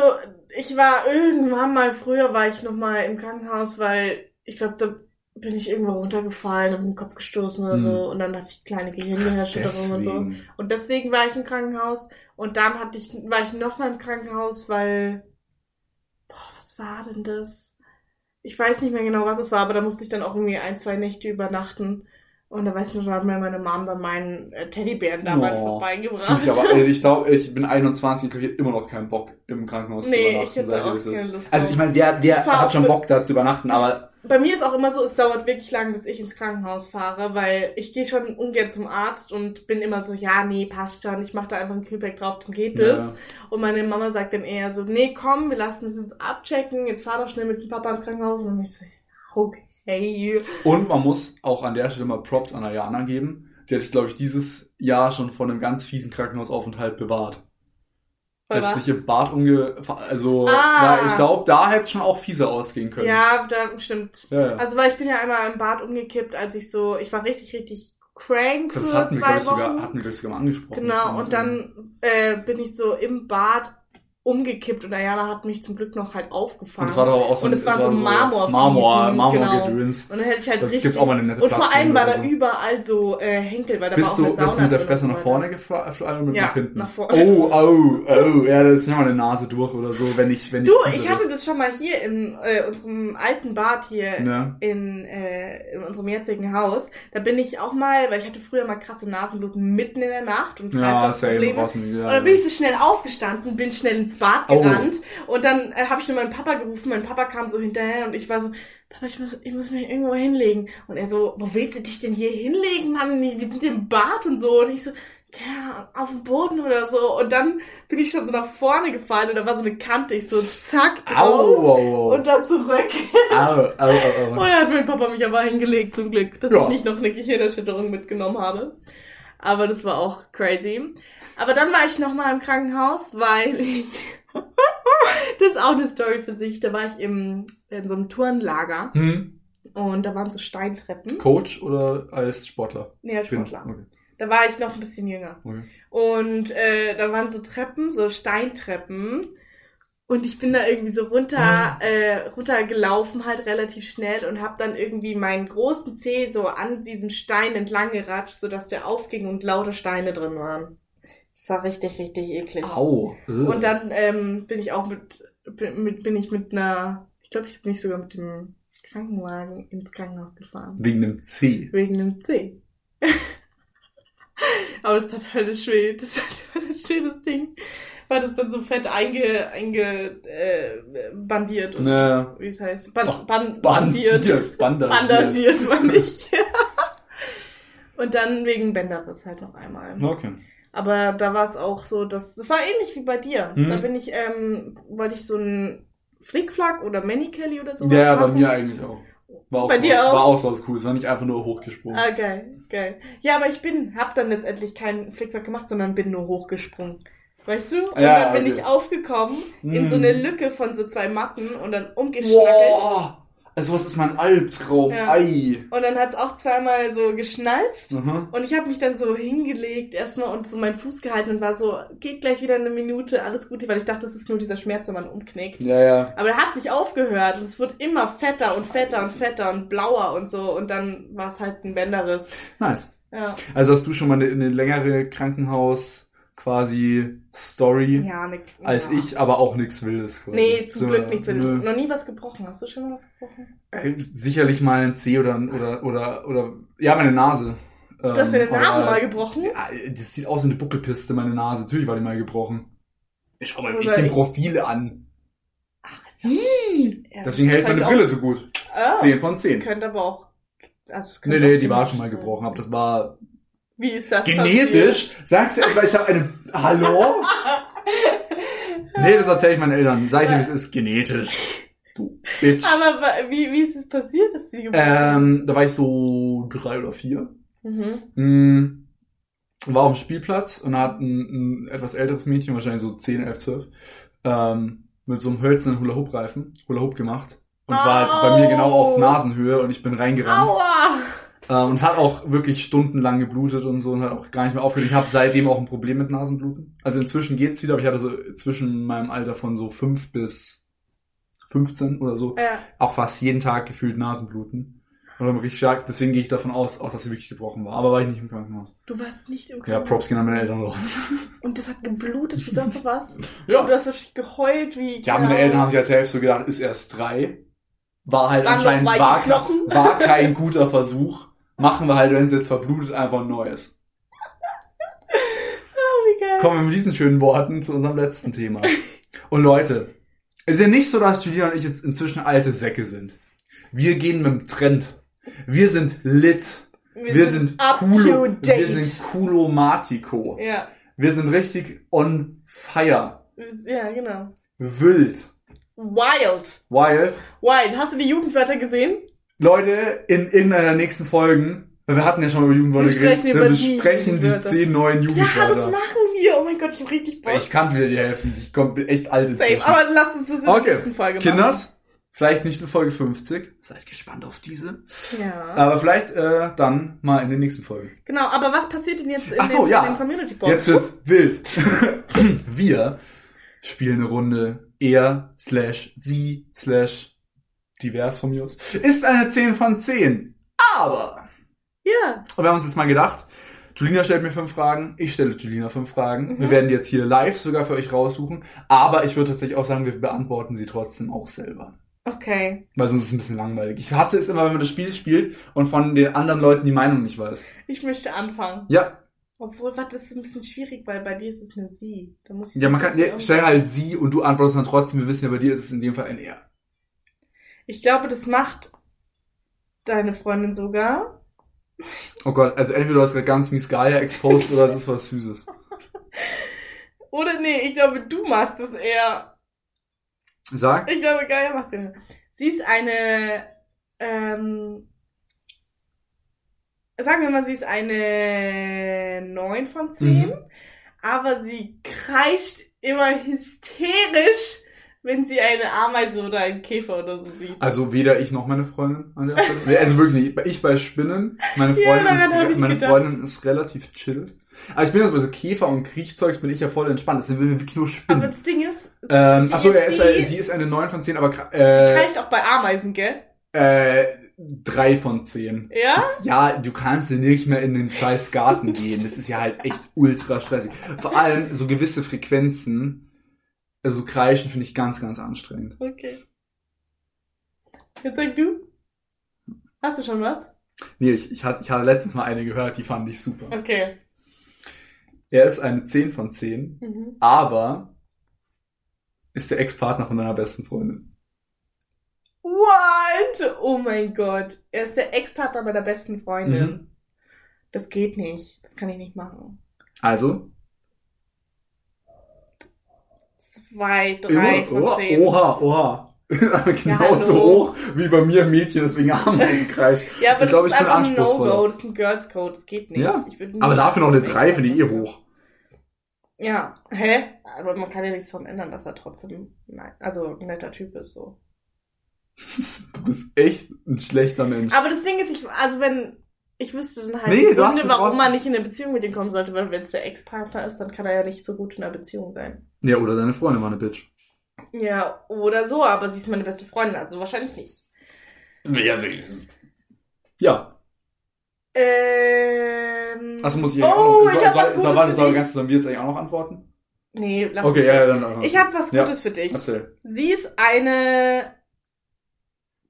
ich war irgendwann mal, früher war ich noch mal im Krankenhaus, weil ich glaube, da bin ich irgendwo runtergefallen und den Kopf gestoßen oder Hm. so und dann hatte ich kleine Gehirnerschütterung und so. Und deswegen war ich im Krankenhaus und dann hatte ich, war ich noch mal im Krankenhaus, weil, boah, was war denn das? Ich weiß nicht mehr genau, was es war, aber da musste ich dann auch irgendwie ein, zwei Nächte übernachten. Und da weiß ich noch, da hat mir meine Mom dann meinen äh, Teddybären damals Oh, vorbeigebracht. Ich aber, also ich glaube, ich bin 21, ich habe immer noch keinen Bock im Krankenhaus Nee, zu ich übernachten. hätte sag auch keine Lust Also ich meine, wer, wer Ich hat schon Bock da zu übernachten, aber Bei mir ist auch immer so, es dauert wirklich lang, bis ich ins Krankenhaus fahre, weil ich gehe schon ungern zum Arzt und bin immer so, ja, nee, passt schon, ich mache da einfach ein Kühlpack drauf, dann geht es. Ja. Und meine Mama sagt dann eher so, nee, komm, wir lassen es jetzt abchecken, jetzt fahr doch schnell mit dem Papa ins Krankenhaus. Und ich so, okay. Und man muss auch an der Stelle mal Props an Ayana geben. Die hat sich, glaube ich, dieses Jahr schon von einem ganz fiesen Krankenhausaufenthalt bewahrt. Bei Ist was? nicht im Bad umge... Also, Ah. ich glaube, da hätte es schon auch fieser ausgehen können. Ja, da stimmt. Ja, ja. Also, weil ich bin ja einmal im Bad umgekippt, als ich so, ich war richtig, richtig crank für das hatten wir, zwei ich, Wochen. sogar, hatten wir, sogar mal angesprochen. Genau, und dann äh, bin ich so im Bad umgekippt und Ayana hat mich zum Glück noch halt Und aufgefahren. es war doch auch so Und es war so Marmor, Marmor genau. gedöns. Und dann hätte ich halt Da richtig. gibt's auch mal eine nette und vor allem war da überall so äh, Henkel, weil da Bist war auch du, eine Sauna bist du mit der Fresse und nach vorne gefallen oder mit Ja, nach hinten? nach vorne. Oh, oh, oh, ja, das ist ja mal eine Nase durch oder so, wenn ich, wenn Du, ich. ich hatte das schon mal hier in äh, unserem alten Bad hier Ja. in, äh, in unserem jetzigen Haus. Da bin ich auch mal, weil ich hatte früher mal krasse Nasenbluten mitten in der Nacht und Ja, same, aus dem, ja. Und dann bin ich so schnell aufgestanden, bin schnell ins Bad Oh. gerannt und dann äh, habe ich nur meinen Papa gerufen. Mein Papa kam so hinterher und ich war so, Papa, ich muss, ich muss mich irgendwo hinlegen. Und er so, wo willst du dich denn hier hinlegen, Mann? Wir sind im Bad und so. Und ich so, ja, auf dem Boden oder so. Und dann bin ich schon so nach vorne gefallen und da war so eine Kante. Ich so, zack, Au, drauf au, au. und dann zurück. Au, au, au, Und au. dann hat mein Papa mich aber hingelegt, zum Glück, dass Ja. ich nicht noch eine Gehirnerschütterung mitgenommen habe. Aber das war auch crazy. Aber dann war ich nochmal im Krankenhaus, weil ich... das ist auch eine Story für sich. Da war ich im, in so einem Turnlager Hm? und da waren so Steintreppen. Coach oder als Sportler? Nee, als bin- Sportler. Okay. Da war ich noch ein bisschen jünger. okay. Und äh, da waren so Treppen, so Steintreppen. Und ich bin da irgendwie so runter, äh, runtergelaufen, halt relativ schnell und habe dann irgendwie meinen großen Zeh so an diesem Stein entlang geratscht, sodass der aufging und lauter Steine drin waren. Das war richtig, richtig eklig. Au. Ugh. Und dann ähm, bin ich auch mit, bin, bin ich mit einer, ich glaube, ich bin ich sogar mit dem Krankenwagen ins Krankenhaus gefahren. Wegen dem C. Wegen dem C. Aber es tat höllisch weh. Das hat höllisch weh, das Ding. War das dann so fett einge, einge äh, bandiert und Ne. wie es heißt. Ban, Ach, ban, Bandiert. Bandagiert. Bandagiert war nicht. und dann wegen Bänderriss halt noch einmal. Okay. Aber da war es auch so, dass das war ähnlich wie bei dir. Mhm. Da bin ich, ähm, wollte ich so ein Flickflack oder Kelly oder sowas Ja, ja, bei machen. mir eigentlich auch. War auch, Bei so dir auch? war auch so was Cooles, war nicht einfach nur hochgesprungen. Ah, geil, geil. Ja, aber ich bin, hab dann letztendlich keinen Flickflack gemacht, sondern bin nur hochgesprungen. Weißt du? Und Ja, dann bin okay. ich aufgekommen in so eine Lücke von so zwei Matten und dann umgeschnackelt. Boah! Also was ist mein Albtraum? Ja. Ei! Und dann hat's auch zweimal so geschnalzt. Aha. Und ich habe mich dann so hingelegt erstmal und so meinen Fuß gehalten und war so, geht gleich wieder eine Minute, alles Gute, weil ich dachte, das ist nur dieser Schmerz, wenn man umknickt. Ja, ja. Aber er hat nicht aufgehört und es wird immer fetter und fetter und fetter und blauer und so und dann war es halt ein Bänderriss. Nice. Ja, Also hast du schon mal eine, eine längere Krankenhaus quasi Story ja ne, als ja. ich, aber auch nichts Wildes quasi. Nee, zum So, Glück nicht. nö. Noch nie was gebrochen. Hast du schon mal was gebrochen? Äh, Sicherlich mal ein C oder oder oder oder ja meine Nase. Du hast deine Nase aber- mal gebrochen? Ja, das sieht aus wie eine Buckelpiste, meine Nase. Natürlich war die mal gebrochen. Ich schau mal echt den ich- Profile an. Ach, ist das... Ja, Deswegen hält meine Brille auch- so gut. Ah, 10 von das 10. könnte aber auch... Also Nee, nee, die war schon mal gebrochen, aber das war Wie ist das genetisch. Sagst du etwa, ich habe eine... Hallo? nee, das erzähle ich meinen Eltern. Sag ich dir, es ist genetisch. Du Bitch. Aber wie, wie ist es passiert, dass sie geboren Ähm, da war ich so drei oder vier. Mhm. Mm, war auf dem Spielplatz und da hat ein, ein etwas älteres Mädchen, wahrscheinlich so 10, 11, 12, ähm, mit so einem hölzernen Hula-Hoop-Reifen Hula Hoop gemacht. Und es war halt bei mir genau auf Au. Nasenhöhe und ich bin reingerannt. Aua! Ähm, und es hat auch wirklich stundenlang geblutet und so und hat auch gar nicht mehr aufgehört. Ich habe seitdem auch ein Problem mit Nasenbluten. Also inzwischen geht's wieder, aber ich hatte so zwischen meinem Alter von so 5 bis 15 oder so Ja. auch fast jeden Tag gefühlt Nasenbluten. Und dann richtig stark, deswegen gehe ich davon aus, auch dass sie wirklich gebrochen war. Aber war ich nicht im Krankenhaus. Du warst nicht im Ja, Krankenhaus. Props gehen an meine Eltern raus. Und das hat geblutet wie sonst was. Ja. Und du hast richtig geheult wie. Ja, meine Eltern haben sich als selbst so gedacht, ist erst drei. War halt noch anscheinend, war, war kein guter Versuch. Machen wir halt, wenn es jetzt verblutet, einfach ein neues. Oh, wie geil. Kommen wir mit diesen schönen Worten zu unserem letzten Thema. Und Leute, es ist ja nicht so, dass Julia und ich jetzt inzwischen alte Säcke sind. Wir gehen mit dem Trend. Wir sind lit. Wir, sind, up coolo, wir sind coolomatico. Ja. Wir sind richtig on fire. Ja, genau. Wild. Wild. Wild. Wild. Hast du die Jugendwörter gesehen? Leute, in irgendeiner der nächsten Folgen, weil wir hatten ja schon mal über Jugendwörter Wir sprechen geredet, wir die besprechen die Jugendwörter. zehn neuen Ja, das Jugendwörter. machen wir. Oh mein Gott, ich hab richtig Bock. ich kann wieder die Hälfte. Ich komm, bin echt alte Safe. Zechen. Aber lass uns das in der Okay, nächsten Folge machen. Kinders, vielleicht nicht in Folge 50. Seid gespannt auf diese. Ja. Aber vielleicht äh, dann mal in den nächsten Folgen. Genau, aber was passiert denn jetzt in, Ach so, den, ja. in den Community Post? Jetzt wird's wild. Wir spielen eine Runde er slash sie slash divers von mir aus. Ist eine 10 von 10. Aber Ja. Und wir haben uns jetzt mal gedacht, Julina stellt mir fünf Fragen, ich stelle Julina fünf Fragen. Mhm. Wir werden die jetzt hier live sogar für euch raussuchen. Aber ich würde tatsächlich auch sagen, wir beantworten sie trotzdem auch selber. Okay. Weil sonst ist es ein bisschen langweilig. Ich hasse es immer, wenn man das Spiel spielt und von den anderen Leuten die Meinung nicht weiß. Ich möchte anfangen. Ja, Obwohl, was, das ist ein bisschen schwierig, weil bei dir ist es eine Sie. Da muss ich ja man kann, ja, stell halt sie und du antwortest dann trotzdem. Wir wissen ja, bei dir ist es in dem Fall ein er. Ich glaube, das macht deine Freundin sogar. Oh Gott, also entweder du hast gerade ganz mies Gaia exposed oder es ist was Süßes. Oder nee, ich glaube, du machst es eher. Sag. Ich glaube, Gaia macht es eher. Sie ist eine, ähm, sagen wir mal, sie ist eine 9 von 10, Mhm. aber sie kreischt immer hysterisch, wenn sie eine Ameise oder einen Käfer oder so sieht. Also weder ich noch meine Freundin an der Stelle. Also wirklich nicht. Ich bei Spinnen. Meine Ja, Freundin, hab ist, meine. Freundin ist relativ chillt. Aber ich bin jetzt bei so Käfer und Kriechzeugs bin ich ja voll entspannt. Das sind wirklich nur aber Spinnen. das Ding ist, Ähm, achso, er ist, äh, sie ist eine 9 von 10, aber äh, reicht auch bei Ameisen, gell? äh, 3 von 10. Ja? Das, ja, du kannst ja nicht mehr in den scheiß Garten gehen. Das ist ja halt echt ultra stressig. Vor allem so gewisse Frequenzen, also kreischen finde ich ganz, ganz anstrengend. Okay. Jetzt sag du. Hast du schon was? Nee, ich, ich, hatte, ich hatte letztens mal eine gehört, die fand ich super. Okay. Er ist eine 10 von 10, Mhm. aber ist der Ex-Partner von deiner besten Freundin. What? Oh mein Gott. Er ist der Ex-Partner meiner besten Freundin. Mhm. Das geht nicht. Das kann ich nicht machen. Also, Zwei, drei immer, von oha, zehn. oha, oha. Genauso hallo. hoch wie bei mir ein Mädchen, deswegen Ameisen kreischt. Ja, aber Ich glaube, das ich ist bin einfach ein. No-Go. Das ist ein Girls Code. Das geht nicht. Ja, Ich Aber dafür noch eine 3 finde ich eh hoch. Ja. Hä? Aber man kann ja nichts daran ändern, dass er trotzdem, nein, also ein netter Typ ist, so. Du bist echt ein schlechter Mensch. Aber das Ding ist, ich, also wenn, ich wüsste dann halt Nee, hast- Gründe, du warum brauchst- man nicht in eine Beziehung mit ihm kommen sollte, weil wenn es der Ex-Partner ist, dann kann er ja nicht so gut in einer Beziehung sein. Ja, oder deine Freundin war eine Bitch. Ja, oder so, aber sie ist meine beste Freundin, also wahrscheinlich nicht. Ja, sie. Ja. Ähm. Achso, muss ich Oh, auch noch. ich soll, hab was soll, Gutes soll, warte, soll, ganz, sollen wir jetzt eigentlich auch noch antworten? Nee, lass Okay, es. ja, ja, dann. Ich habe was Ja. Gutes für dich. Erzähl. Sie ist eine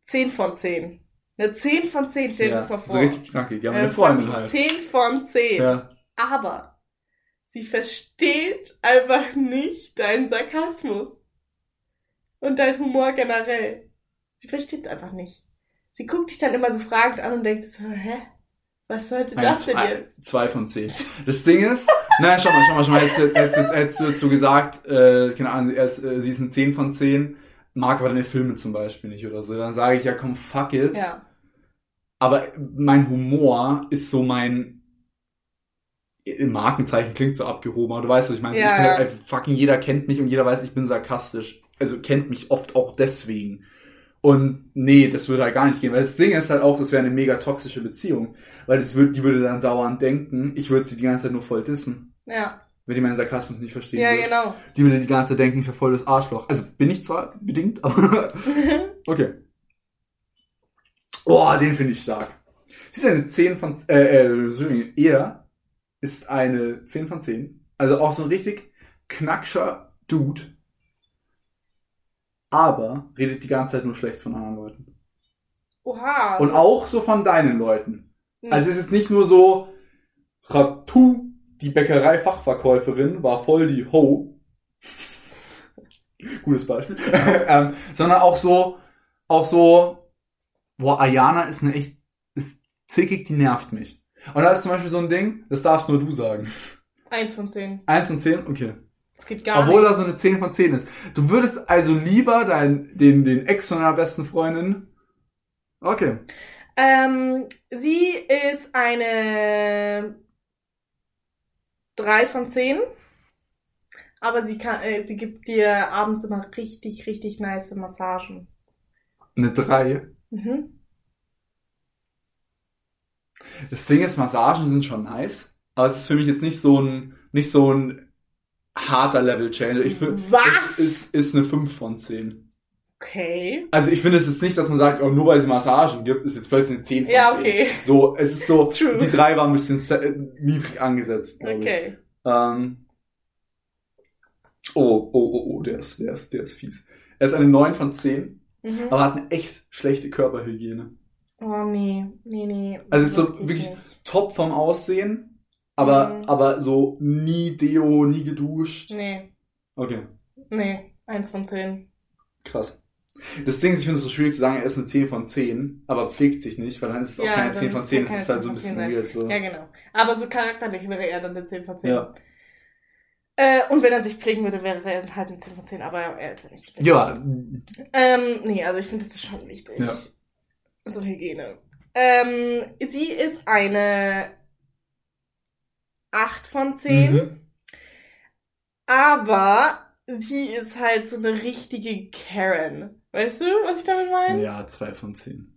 10 von 10. Eine 10 von 10, stell dir Ja, das mal so vor. richtig knackig. Ja, meine Äh, Freundin halt. 10 von 10. Ja. Aber sie versteht einfach nicht deinen Sarkasmus. Und deinen Humor generell. Sie versteht es einfach nicht. Sie guckt dich dann immer so fragend an und denkt so, hä? Was sollte Eine das denn jetzt? zwei von zehn. Das Ding ist, nein, schau mal, schau mal, schau mal, hättest du, hättest, du- hättest du dazu gesagt, äh, keine Ahnung, er ist, äh, sie ist ein 10 von 10, mag aber deine Filme zum Beispiel nicht oder so. Dann sage ich ja, komm, fuck it. Ja. Aber mein Humor ist so mein im Markenzeichen klingt so abgehoben, aber du weißt, was ich meine. Ja, ich bin ja. halt, fucking jeder kennt mich und jeder weiß, ich bin sarkastisch. Also kennt mich oft auch deswegen. Und nee, das würde halt gar nicht gehen, weil das Ding ist halt auch, das wäre eine mega toxische Beziehung, weil das würde, die würde dann dauernd denken, ich würde sie die ganze Zeit nur voll dissen, Ja. Wenn die meinen Sarkasmus nicht verstehen Ja, würde. genau. Die würde die ganze Zeit denken, ich voll das Arschloch. Also bin ich zwar bedingt, aber okay. Oh, den finde ich stark. Sie ist eine 10 von, äh, äh, er ist eine 10 von 10. Also auch so ein richtig knackscher Dude. Aber redet die ganze Zeit nur schlecht von anderen Leuten. Oha. Und auch so von deinen Leuten. Hm. Also es ist nicht nur so, Ratu, die Bäckerei-Fachverkäuferin, war voll die Ho. Gutes Beispiel. ähm, sondern auch so, auch so, boah, Ayana ist eine echt, ist zickig, die nervt mich. Und da ist zum Beispiel so ein Ding, das darfst nur du sagen. Eins von zehn. Eins von zehn, okay. Das geht gar Obwohl nicht. da so eine 10 von 10 ist. Du würdest also lieber dein, den, den Ex von deiner besten Freundin. Okay. Ähm, sie ist eine drei von zehn. Aber sie kann, äh, sie gibt dir abends immer richtig, richtig nice Massagen. Eine 3. Mhm. Das Ding ist, Massagen sind schon nice, aber es ist für mich jetzt nicht so ein, nicht so ein harter Level Changer. Ich finde, Was? es ist, ist eine 5 von 10. Okay. Also ich finde es jetzt nicht, dass man sagt, oh, nur weil es Massagen gibt, ist jetzt plötzlich eine 10 von Ja, 10. okay. So, es ist so, True. die 3 war ein bisschen se- niedrig angesetzt. Okay. Ähm, oh, oh, oh, oh, der ist, der ist, der ist fies. Er ist eine 9 von 10, Mhm. aber hat eine echt schlechte Körperhygiene. Oh nee, nee, nee. Also es ist so wirklich nicht. top vom Aussehen, aber, Mhm. aber so nie Deo, nie geduscht. Nee, Okay, nee. Eins von zehn. krass. Das Ding ist, ich finde es so schwierig zu sagen, er ist eine 10 von 10, aber pflegt sich nicht, weil dann ist es auch Ja, keine dann 10 von ist es 10, ja es ist halt so 10 ein bisschen 10 weird. So. Ja, genau. Aber so charakterlich wäre er dann eine 10 von 10. Ja. Äh, und wenn er sich pflegen würde, wäre er halt eine 10 von 10, aber er ist ja nicht. pflegen. Ja, Ähm, nee, also ich finde, das ist schon wichtig. Ja. So Hygiene. Ähm, sie ist eine 8 von 10, Mhm. aber sie ist halt so eine richtige Karen. Weißt du, was ich damit meine? Ja, 2 von 10.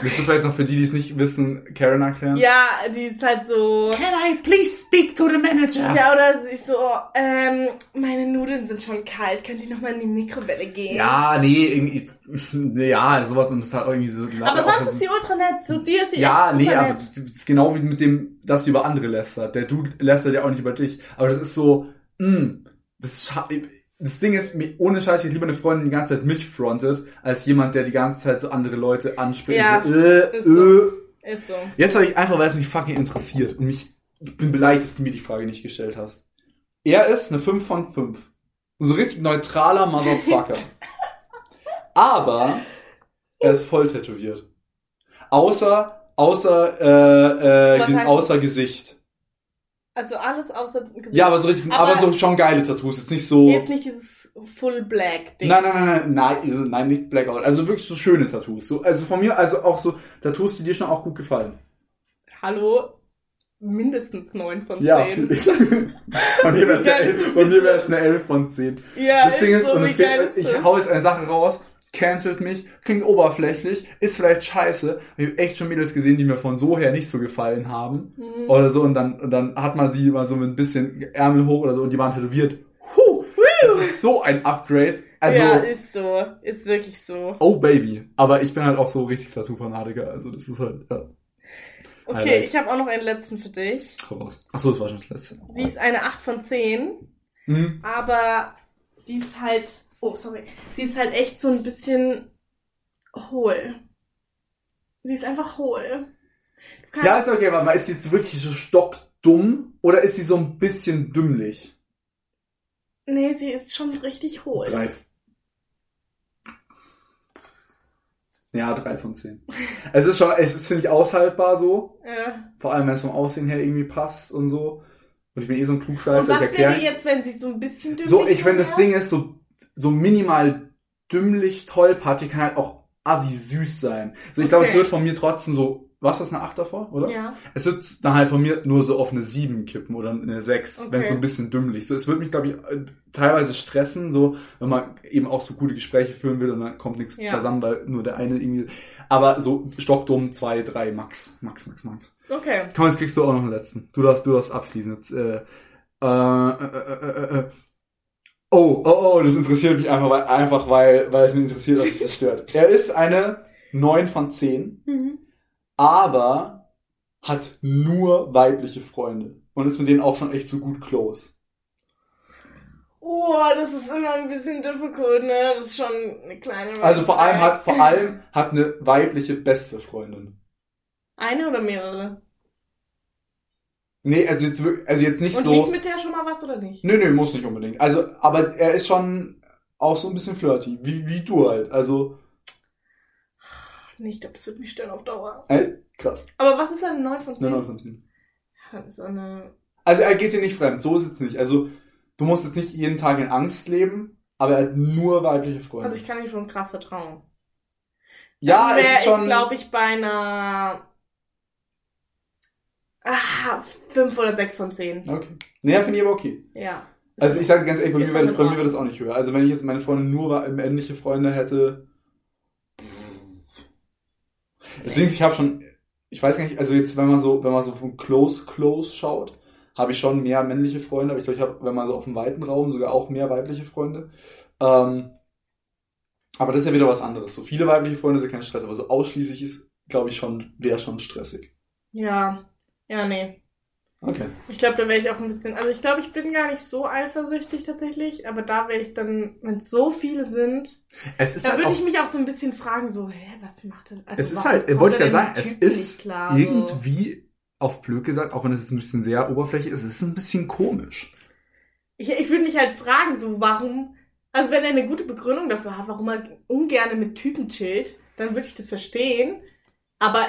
Willst du vielleicht noch für die, die es nicht wissen, Karen erklären? Ja, die ist halt so. Can I please speak to the manager? Ja, oder sie ist so, ähm, meine Nudeln sind schon kalt, könnt ihr nochmal in die Mikrowelle gehen? Ja, nee, irgendwie, nee, ja, sowas und das ist halt irgendwie so. Aber sonst ist sie ultra nett, so dir ist sie Ja, nee, super aber nett. das ist genau wie mit dem, dass sie über andere lästert. Der Dude lästert ja auch nicht über dich. Aber das ist so, mh, das ist, scha- das Ding ist, ohne Scheiß, ich lieber eine Freundin, die die ganze Zeit mich frontet, als jemand, der die ganze Zeit so andere Leute anspricht. Ja, so, äh, ist so. äh. Ist so. Jetzt habe ich einfach, weil es mich fucking interessiert und mich, ich bin beleidigt, dass du mir die Frage nicht gestellt hast. Er ist eine 5 von 5. So richtig neutraler Motherfucker. Aber er ist voll tätowiert. Außer, außer, äh, äh, außer Gesicht. Also alles außer Gesicht. Ja, aber so richtig, aber, Aber- so schon geile Tattoos, jetzt nicht so. Jetzt nicht dieses Full Black Ding. Nein, nein, nein, nein, nein, nein, nicht Blackout. Also wirklich so schöne Tattoos. So, also von mir, also auch so Tattoos, die dir schon auch gut gefallen. Hallo? Mindestens 9 von 10. Ja. Von mir wäre es eine. 11 von mir wär's eine 11 von 10. Ja, das Ding ist, so, und es geht, ich hau jetzt eine Sache raus, cancelt mich, klingt oberflächlich, ist vielleicht scheiße. Ich habe echt schon Mädels gesehen, die mir von so her nicht so gefallen haben. Mhm. Oder so, und dann, und dann hat man sie mal so mit ein bisschen Ärmel hoch oder so und die waren tätowiert. Huh, das ist so ein Upgrade. Also, ja, ist so. Ist wirklich so. oh Baby. Aber ich bin halt auch so richtig Tattoo-Fanatiker, also das ist halt, ja. Okay, Highlight. ich habe auch noch einen letzten für dich. hau raus. Achso, das war schon das letzte. Sie ist eine 8 von 10, Mhm. aber sie ist halt. Oh, sorry. Sie ist halt echt so ein bisschen hohl. Sie ist einfach hohl. Ja, ist okay, aber ist die jetzt wirklich so stockdumm oder ist sie so ein bisschen dümmlich? Nee, sie ist schon richtig hohl. Drei. Ja, drei von zehn. Es ist schon, es ist, finde ich, aushaltbar so. Ja. Vor allem, wenn es vom Aussehen her irgendwie passt und so. Und ich bin eh so ein Und Klugscheißer, was wäre jetzt, wenn sie so ein bisschen dünn So, ich, wenn das Ding ist, so, so minimal dümmlich tollpatschig, kann halt auch assi süß sein. So, ich glaube, es Okay. wird von mir trotzdem so, was ist das, eine 8 davor, oder? Ja. Es wird dann halt von mir nur so auf eine 7 kippen oder eine 6, Okay. wenn es so ein bisschen dümmlich. So, es wird mich, glaube ich, teilweise stressen, so, wenn man eben auch so gute Gespräche führen will und dann kommt nichts Ja. zusammen, weil nur der eine irgendwie. Aber so stockdumm 2, 3, Max. Max, Max, Max. Okay. Komm, jetzt kriegst du auch noch einen letzten. Du darfst, du darfst abschließen. Jetzt, äh, äh, äh, äh, äh, äh. Oh, oh, oh, das interessiert mich einfach, weil, einfach weil, weil es mich interessiert, dass es stört. Er ist eine 9 von 10 Mhm. aber hat nur weibliche Freunde und ist mit denen auch schon echt so gut close. Oh, das ist immer ein bisschen difficult, ne? Das ist schon eine kleine. Also vor allem hat vor allem hat eine weibliche beste Freundin. Eine oder mehrere? Nee, also jetzt also jetzt nicht Und so. lief mit der schon mal was oder nicht? Nö, nö, muss nicht unbedingt. Also, aber er ist schon auch so ein bisschen flirty, wie wie du halt. Also, Nee, ich glaube, das wird mich stören auf Dauer. ey, krass. Aber was ist eine 9 von 10? Eine 9 von 10. Das ist eine. Also er geht dir nicht fremd, so ist es nicht. Also du musst jetzt nicht jeden Tag in Angst leben, aber er hat nur weibliche Freunde. Also ich kann ihm schon krass vertrauen. ja, Dann es wär ist schon. ich, glaube ich, bei einer. Ah, 5 oder 6 von 10. okay. Nee, finde ich aber okay. Ja. Also ich sage ganz ehrlich, bei mir das, bei mir wäre das auch nicht höher. Also wenn ich jetzt meine Freunde nur wa- männliche Freunde hätte. Deswegen, ich habe schon, ich weiß gar nicht, also jetzt, wenn man so, wenn man so von Close Close schaut, habe ich schon mehr männliche Freunde, aber ich glaube, ich habe, wenn man so auf dem weiten Raum, sogar auch mehr weibliche Freunde. Ähm, aber das ist ja wieder was anderes. So viele weibliche Freunde sind kein Stress, aber so ausschließlich ist, glaube ich, schon, wäre schon stressig. Ja. Ja, nee. Okay. Ich glaube, da wäre ich auch ein bisschen. Also ich glaube, ich bin gar nicht so eifersüchtig tatsächlich, aber da wäre ich dann, wenn es so viele sind, Es ist da halt würde ich mich auch so ein bisschen fragen, so, hä, was macht denn? Also es ist halt, wollte ich ja sagen, es ist klar, so? irgendwie, auf blöd gesagt, auch wenn es jetzt ein bisschen sehr oberflächlich ist, es ist ein bisschen komisch. Ich, ich würde mich halt fragen, so, warum. Also wenn er eine gute Begründung dafür hat, warum er ungern mit Typen chillt, dann würde ich das verstehen. Aber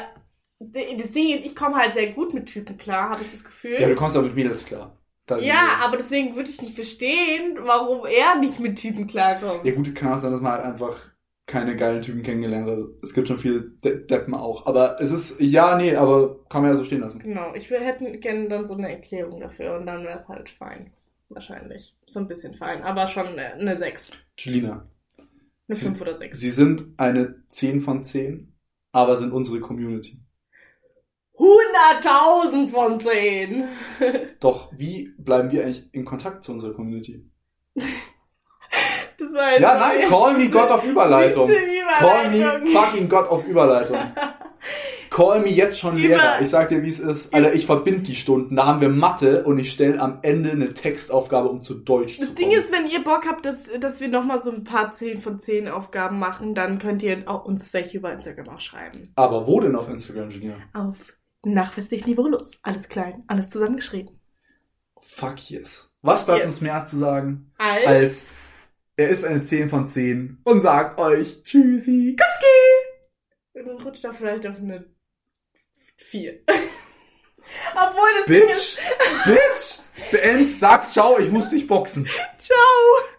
das Ding ist, ich komme halt sehr gut mit Typen klar, habe ich das Gefühl. Ja, du kommst aber mit mir, das ist klar. Da- Ja, aber deswegen würde ich nicht verstehen, warum er nicht mit Typen klarkommt. Ja gut, es kann auch sein, dass man halt einfach keine geilen Typen kennengelernt hat. Es gibt schon viele De Deppen auch. Aber es ist, ja, nee, aber kann man ja so stehen lassen. Genau, ich hätte gerne dann so eine Erklärung dafür und dann wäre es halt fein. Wahrscheinlich. So ein bisschen fein, aber schon eine- eine 6. Julina, Eine Sie- 5 oder 6. Sie sind eine 10 von 10, aber sind unsere Community. 100.000 von 10! Doch, wie bleiben wir eigentlich in Kontakt zu unserer Community? Das war jetzt Ja, nein, call me God auf Überleitung. süße Call me Überleitung. fucking God auf Überleitung. Call me jetzt schon Über- Lehrer. Ich sag dir, wie es ist. Alter, ich verbind die Stunden. Da haben wir Mathe und ich stelle am Ende eine Textaufgabe, um zu Deutsch Das zu Ding kommen. ist, wenn ihr Bock habt, dass, dass wir nochmal so ein paar 10 von 10 Aufgaben machen, dann könnt ihr auch uns welche über Instagram auch schreiben. Aber wo denn auf Instagram, Junior? Auf nachlässig niveaulos. Alles klein, alles zusammengeschrieben. Fuck yes. Was bleibt Yes. uns mehr zu sagen, Als, als er ist eine 10 von 10 und sagt euch Tschüssi. Und dann rutscht er vielleicht auf eine 4. Obwohl das Ding ist, Bitch, Bitch, beend, sagt ciao, ich muss dich boxen. ciao!